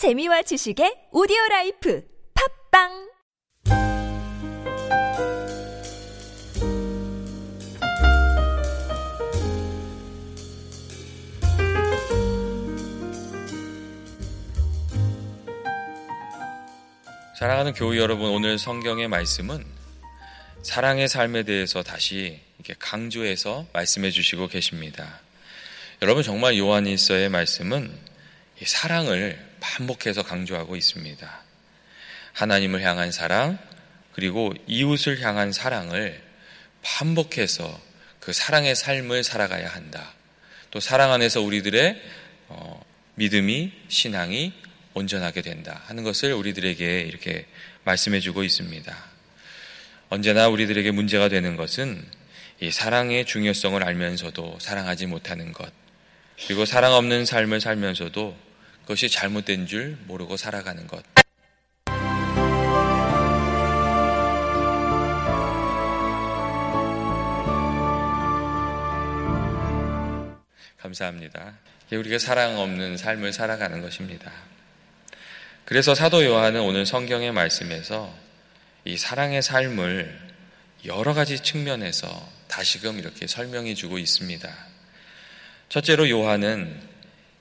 재미와 지식의 오디오 라이프 팝빵 사랑하는 교우 여러분, 오늘 성경의 말씀은 사랑의 삶에 대해서 다시 이렇게 강조해서 말씀해 주시고 계십니다. 여러분 정말 요한일서의 말씀은 사랑을 반복해서 강조하고 있습니다. 하나님을 향한 사랑 그리고 이웃을 향한 사랑을 반복해서 그 사랑의 삶을 살아가야 한다. 또 사랑 안에서 우리들의 어, 믿음이 신앙이 온전하게 된다 하는 것을 우리들에게 이렇게 말씀해 주고 있습니다. 언제나 우리들에게 문제가 되는 것은 이 사랑의 중요성을 알면서도 사랑하지 못하는 것, 그리고 사랑 없는 삶을 살면서도 그것이 잘못된 줄 모르고 살아가는 것. 감사합니다. 우리가 사랑 없는 삶을 살아가는 것입니다. 그래서 사도 요한은 오늘 성경의 말씀에서 이 사랑의 삶을 여러 가지 측면에서 다시금 이렇게 설명해 주고 있습니다. 첫째로 요한은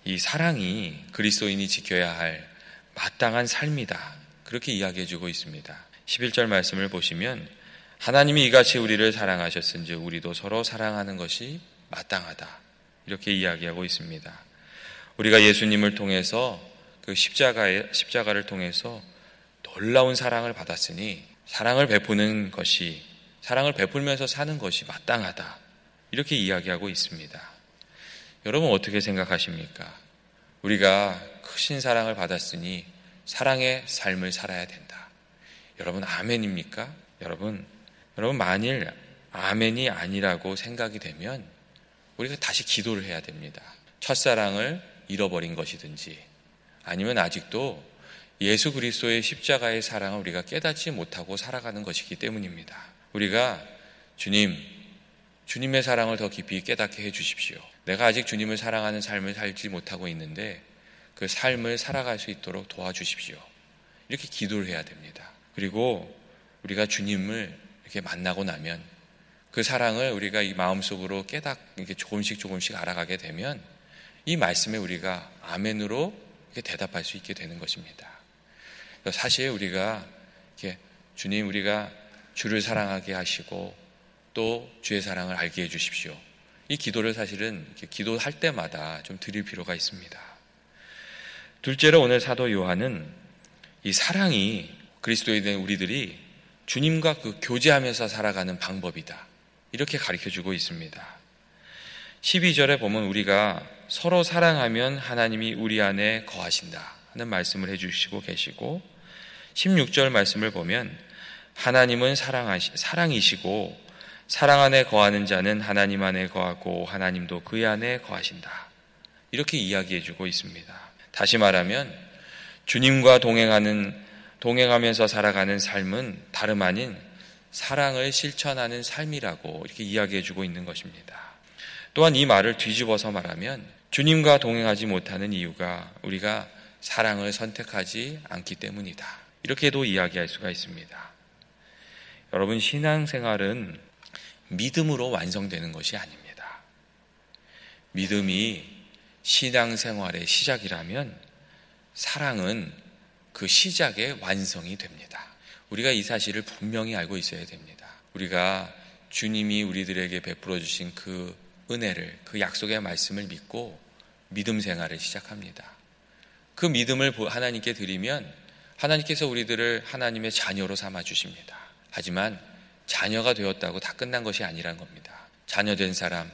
이 사랑이 그리스도인이 지켜야 할 마땅한 삶이다. 그렇게 이야기해 주고 있습니다. 11절 말씀을 보시면 하나님이 이같이 우리를 사랑하셨은즉 우리도 서로 사랑하는 것이 마땅하다. 이렇게 이야기하고 있습니다. 우리가 예수님을 통해서 그 십자가의 십자가를 통해서 놀라운 사랑을 받았으니 사랑을 베푸는 것이 사랑을 베풀면서 사는 것이 마땅하다. 이렇게 이야기하고 있습니다. 여러분 어떻게 생각하십니까? 우리가 크신 사랑을 받았으니 사랑의 삶을 살아야 된다. 여러분 아멘입니까? 여러분 여러분 만일 아멘이 아니라고 생각이 되면 우리가 다시 기도를 해야 됩니다. 첫사랑을 잃어버린 것이든지 아니면 아직도 예수 그리스도의 십자가의 사랑을 우리가 깨닫지 못하고 살아가는 것이기 때문입니다. 우리가 주님, 주님의 사랑을 더 깊이 깨닫게 해 주십시오. 내가 아직 주님을 사랑하는 삶을 살지 못하고 있는데 그 삶을 살아갈 수 있도록 도와주십시오. 이렇게 기도를 해야 됩니다. 그리고 우리가 주님을 이렇게 만나고 나면 그 사랑을 우리가 이 마음속으로 깨닫, 이렇게 조금씩 조금씩 알아가게 되면 이 말씀에 우리가 아멘으로 이렇게 대답할 수 있게 되는 것입니다. 사실 우리가 이렇게 주님 우리가 주를 사랑하게 하시고 또 주의 사랑을 알게 해 주십시오. 이 기도를 사실은 기도할 때마다 좀 드릴 필요가 있습니다. 둘째로 오늘 사도 요한은 이 사랑이 그리스도에 대한 우리들이 주님과 그 교제하면서 살아가는 방법이다. 이렇게 가르쳐 주고 있습니다. 12절에 보면 우리가 서로 사랑하면 하나님이 우리 안에 거하신다 하는 말씀을 해주시고 계시고 16절 말씀을 보면 하나님은 사랑하시, 사랑이시고 사랑 안에 거하는 자는 하나님 안에 거하고 하나님도 그 안에 거하신다. 이렇게 이야기해 주고 있습니다. 다시 말하면 주님과 동행하는 동행하면서 살아가는 삶은 다름 아닌 사랑을 실천하는 삶이라고 이렇게 이야기해 주고 있는 것입니다. 또한 이 말을 뒤집어서 말하면 주님과 동행하지 못하는 이유가 우리가 사랑을 선택하지 않기 때문이다. 이렇게도 이야기할 수가 있습니다. 여러분, 신앙생활은 믿음으로 완성되는 것이 아닙니다. 믿음이 신앙생활의 시작이라면 사랑은 그 시작의 완성이 됩니다. 우리가 이 사실을 분명히 알고 있어야 됩니다. 우리가 주님이 우리들에게 베풀어 주신 그 은혜를 그 약속의 말씀을 믿고 믿음 생활을 시작합니다. 그 믿음을 하나님께 드리면 하나님께서 우리들을 하나님의 자녀로 삼아 주십니다. 하지만 자녀가 되었다고 다 끝난 것이 아니란 겁니다. 자녀 된 사람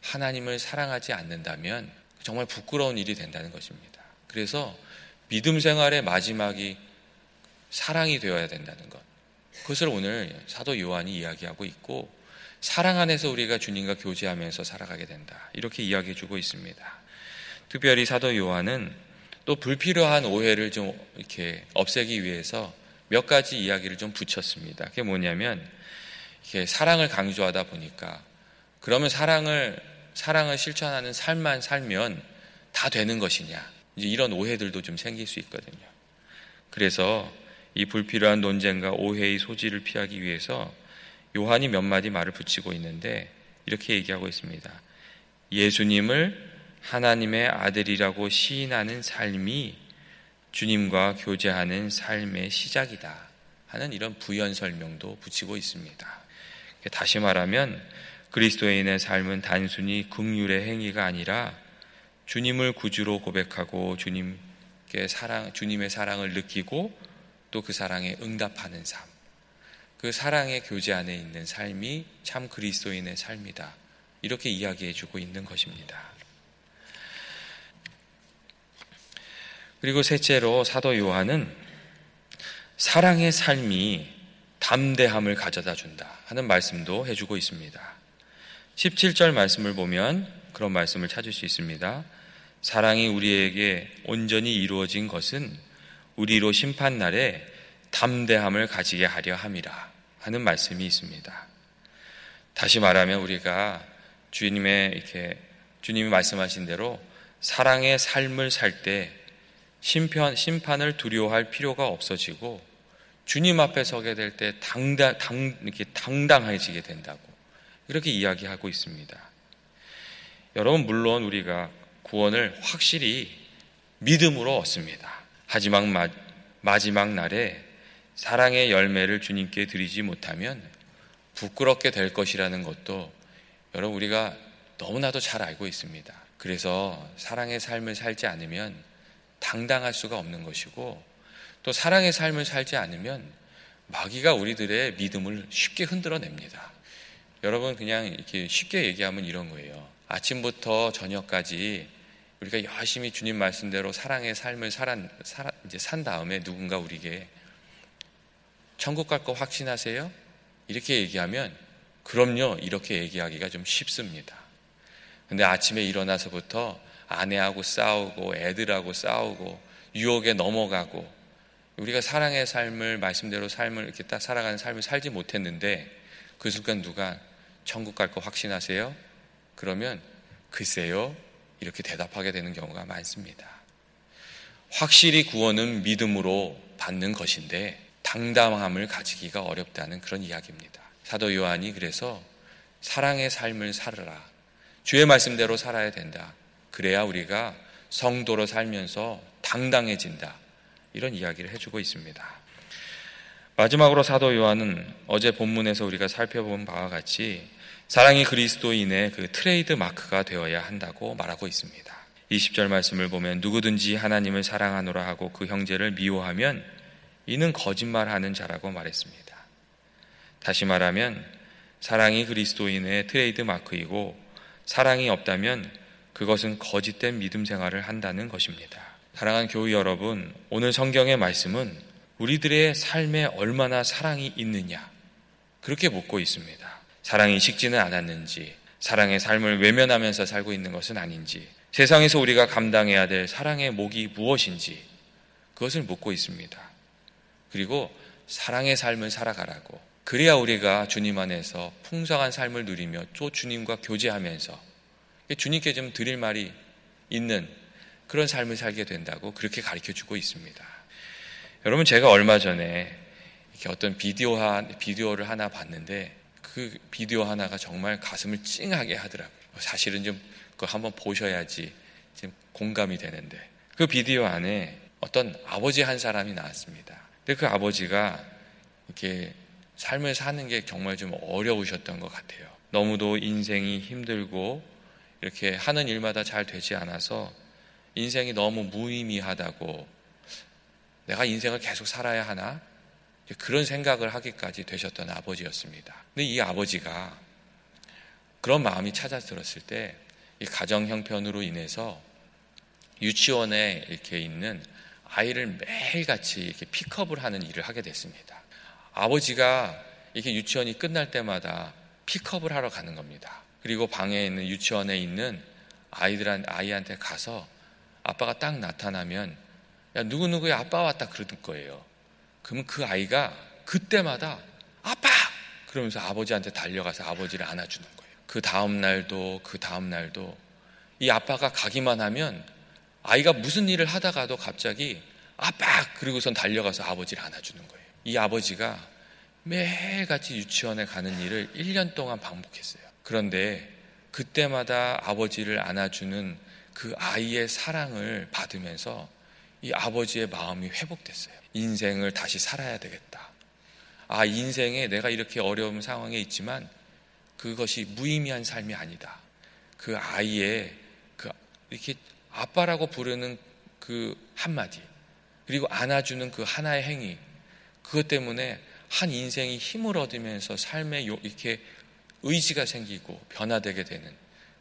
하나님을 사랑하지 않는다면 정말 부끄러운 일이 된다는 것입니다. 그래서 믿음 생활의 마지막이 사랑이 되어야 된다는 것. 그것을 오늘 사도 요한이 이야기하고 있고 사랑 안에서 우리가 주님과 교제하면서 살아가게 된다. 이렇게 이야기해 주고 있습니다. 특별히 사도 요한은 또 불필요한 오해를 좀 이렇게 없애기 위해서 몇 가지 이야기를 좀 붙였습니다. 그게 뭐냐면 이렇게 사랑을 강조하다 보니까 그러면 사랑을 사랑을 실천하는 삶만 살면 다 되는 것이냐? 이제 이런 오해들도 좀 생길 수 있거든요. 그래서 이 불필요한 논쟁과 오해의 소지를 피하기 위해서 요한이 몇 마디 말을 붙이고 있는데 이렇게 얘기하고 있습니다. 예수님을 하나님의 아들이라고 시인하는 삶이 주님과 교제하는 삶의 시작이다. 하는 이런 부연 설명도 붙이고 있습니다. 다시 말하면 그리스도인의 삶은 단순히 극률의 행위가 아니라 주님을 구주로 고백하고 주님께 사랑, 주님의 사랑을 느끼고 또 그 사랑에 응답하는 삶. 그 사랑의 교제 안에 있는 삶이 참 그리스도인의 삶이다. 이렇게 이야기해 주고 있는 것입니다. 그리고 셋째로 사도 요한은 사랑의 삶이 담대함을 가져다 준다 하는 말씀도 해주고 있습니다. 17절 말씀을 보면 그런 말씀을 찾을 수 있습니다. 사랑이 우리에게 온전히 이루어진 것은 우리로 심판날에 담대함을 가지게 하려 함이라 하는 말씀이 있습니다. 다시 말하면 우리가 주님의 이렇게 주님이 말씀하신 대로 사랑의 삶을 살 때 심판, 심판을 두려워할 필요가 없어지고 주님 앞에 서게 될 때 당당, 당, 이렇게 당당해지게 된다고 이렇게 이야기하고 있습니다. 여러분, 물론 우리가 구원을 확실히 믿음으로 얻습니다. 하지만 마, 마지막 날에 사랑의 열매를 주님께 드리지 못하면 부끄럽게 될 것이라는 것도 여러분 우리가 너무나도 잘 알고 있습니다. 그래서 사랑의 삶을 살지 않으면 당당할 수가 없는 것이고 또 사랑의 삶을 살지 않으면 마귀가 우리들의 믿음을 쉽게 흔들어냅니다. 여러분 그냥 이렇게 쉽게 얘기하면 이런 거예요. 아침부터 저녁까지 우리가 열심히 주님 말씀대로 사랑의 삶을 살아, 이제 산 다음에 누군가 우리에게 천국 갈 거 확신하세요? 이렇게 얘기하면 그럼요. 이렇게 얘기하기가 좀 쉽습니다. 근데 아침에 일어나서부터 아내하고 싸우고 애들하고 싸우고 유혹에 넘어가고 우리가 사랑의 삶을 말씀대로 삶을 이렇게 딱 살아가는 삶을 살지 못했는데 그 순간 누가 천국 갈 거 확신하세요? 그러면 글쎄요. 이렇게 대답하게 되는 경우가 많습니다. 확실히 구원은 믿음으로 받는 것인데 당당함을 가지기가 어렵다는 그런 이야기입니다. 사도 요한이 그래서 사랑의 삶을 살으라. 주의 말씀대로 살아야 된다. 그래야 우리가 성도로 살면서 당당해진다. 이런 이야기를 해주고 있습니다. 마지막으로 사도 요한은 어제 본문에서 우리가 살펴본 바와 같이 사랑이 그리스도인의 그 트레이드 마크가 되어야 한다고 말하고 있습니다. 20절 말씀을 보면 누구든지 하나님을 사랑하노라 하고 그 형제를 미워하면 이는 거짓말하는 자라고 말했습니다. 다시 말하면 사랑이 그리스도인의 트레이드 마크이고 사랑이 없다면 그것은 거짓된 믿음 생활을 한다는 것입니다. 사랑하는 교회 여러분, 오늘 성경의 말씀은 우리들의 삶에 얼마나 사랑이 있느냐 그렇게 묻고 있습니다. 사랑이 식지는 않았는지, 사랑의 삶을 외면하면서 살고 있는 것은 아닌지, 세상에서 우리가 감당해야 될 사랑의 목이 무엇인지 그것을 묻고 있습니다. 그리고 사랑의 삶을 살아가라고. 그래야 우리가 주님 안에서 풍성한 삶을 누리며 또 주님과 교제하면서 주님께 좀 드릴 말이 있는 그런 삶을 살게 된다고 그렇게 가르쳐 주고 있습니다. 여러분 제가 얼마 전에 이렇게 어떤 비디오 비디오를 하나 봤는데 그 비디오 하나가 정말 가슴을 찡하게 하더라고요. 사실은 좀 그거 한번 보셔야지 지금 공감이 되는데 그 비디오 안에 어떤 아버지 한 사람이 나왔습니다. 근데 그 아버지가 이렇게 삶을 사는 게 정말 좀 어려우셨던 것 같아요. 너무도 인생이 힘들고 이렇게 하는 일마다 잘 되지 않아서 인생이 너무 무의미하다고 내가 인생을 계속 살아야 하나? 그런 생각을 하기까지 되셨던 아버지였습니다. 근데 이 아버지가 그런 마음이 찾아들었을 때 이 가정 형편으로 인해서 유치원에 이렇게 있는 아이를 매일같이 이렇게 픽업을 하는 일을 하게 됐습니다. 아버지가 이렇게 유치원이 끝날 때마다 픽업을 하러 가는 겁니다. 그리고 방에 있는 유치원에 있는 아이들한 아이한테 가서 아빠가 딱 나타나면 야 누구 누구의 아빠 왔다 그러는 거예요. 그러면 그 아이가 그때마다 아빠! 그러면서 아버지한테 달려가서 아버지를 안아주는 거예요. 그 다음 날도 그 다음 날도 이 아빠가 가기만 하면 아이가 무슨 일을 하다가도 갑자기 아빠 그리고선 달려가서 아버지를 안아주는 거예요. 이 아버지가 매일같이 유치원에 가는 일을 1년 동안 반복했어요. 그런데 그때마다 아버지를 안아주는 그 아이의 사랑을 받으면서 이 아버지의 마음이 회복됐어요. 인생을 다시 살아야 되겠다. 아, 인생에 내가 이렇게 어려운 상황에 있지만 그것이 무의미한 삶이 아니다. 그 아이의 그 이렇게 아빠라고 부르는 그 한마디, 그리고 안아주는 그 하나의 행위, 그것 때문에 한 인생이 힘을 얻으면서 삶에 이렇게 의지가 생기고 변화되게 되는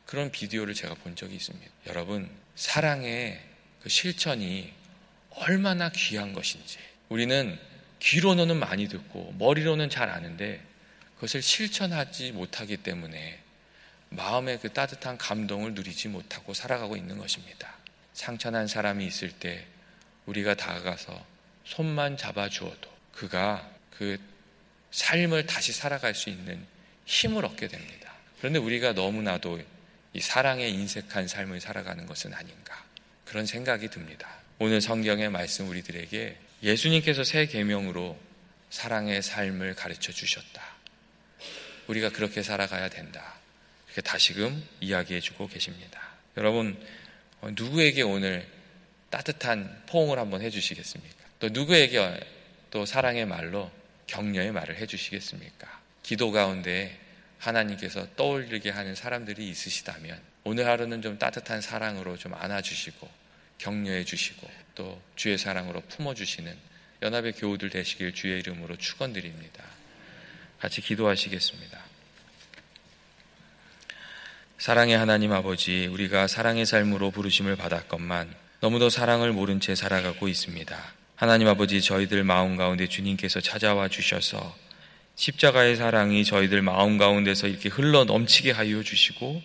그런 비디오를 제가 본 적이 있습니다. 여러분, 사랑의 그 실천이 얼마나 귀한 것인지 우리는 귀로는 많이 듣고 머리로는 잘 아는데 그것을 실천하지 못하기 때문에 마음의 그 따뜻한 감동을 누리지 못하고 살아가고 있는 것입니다. 상처난 사람이 있을 때 우리가 다가가서 손만 잡아주어도 그가 그 삶을 다시 살아갈 수 있는 힘을 얻게 됩니다. 그런데 우리가 너무나도 이 사랑에 인색한 삶을 살아가는 것은 아닌가 그런 생각이 듭니다. 오늘 성경의 말씀 우리들에게 예수님께서 새 계명으로 사랑의 삶을 가르쳐 주셨다. 우리가 그렇게 살아가야 된다. 이렇게 다시금 이야기해 주고 계십니다. 여러분 어, 누구에게 오늘 따뜻한 포옹을 한번 해 주시겠습니까? 또 누구에게 또 사랑의 말로 격려의 말을 해 주시겠습니까? 기도 가운데 하나님께서 떠올리게 하는 사람들이 있으시다면 오늘 하루는 좀 따뜻한 사랑으로 좀 안아주시고 격려해 주시고 또 주의 사랑으로 품어주시는 연합의 교우들 되시길 주의 이름으로 축원드립니다. 같이 기도하시겠습니다. 사랑의 하나님 아버지, 우리가 사랑의 삶으로 부르심을 받았건만 너무도 사랑을 모른 채 살아가고 있습니다. 하나님 아버지, 저희들 마음 가운데 주님께서 찾아와 주셔서 십자가의 사랑이 저희들 마음 가운데서 이렇게 흘러 넘치게 하여 주시고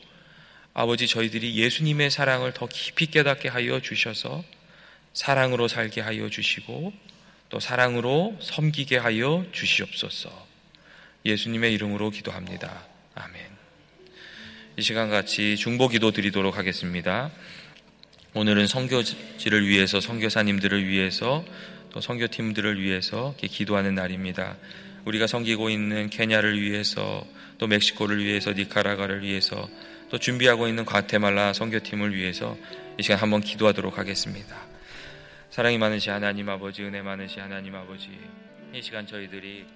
아버지 저희들이 예수님의 사랑을 더 깊이 깨닫게 하여 주셔서 사랑으로 살게 하여 주시고 또 사랑으로 섬기게 하여 주시옵소서. 예수님의 이름으로 기도합니다. 아멘. 이 시간 같이 중보 기도 드리도록 하겠습니다. 오늘은 선교지를 위해서 선교사님들을 위해서 또 선교팀들을 위해서 기도하는 날입니다. 우리가 섬기고 있는 케냐를 위해서 또 멕시코를 위해서 니카라가를 위해서 또 준비하고 있는 과테말라 선교팀을 위해서 이 시간 한번 기도하도록 하겠습니다. 사랑이 많으시 하나님 아버지 은혜 많으시 하나님 아버지 이 시간 저희들이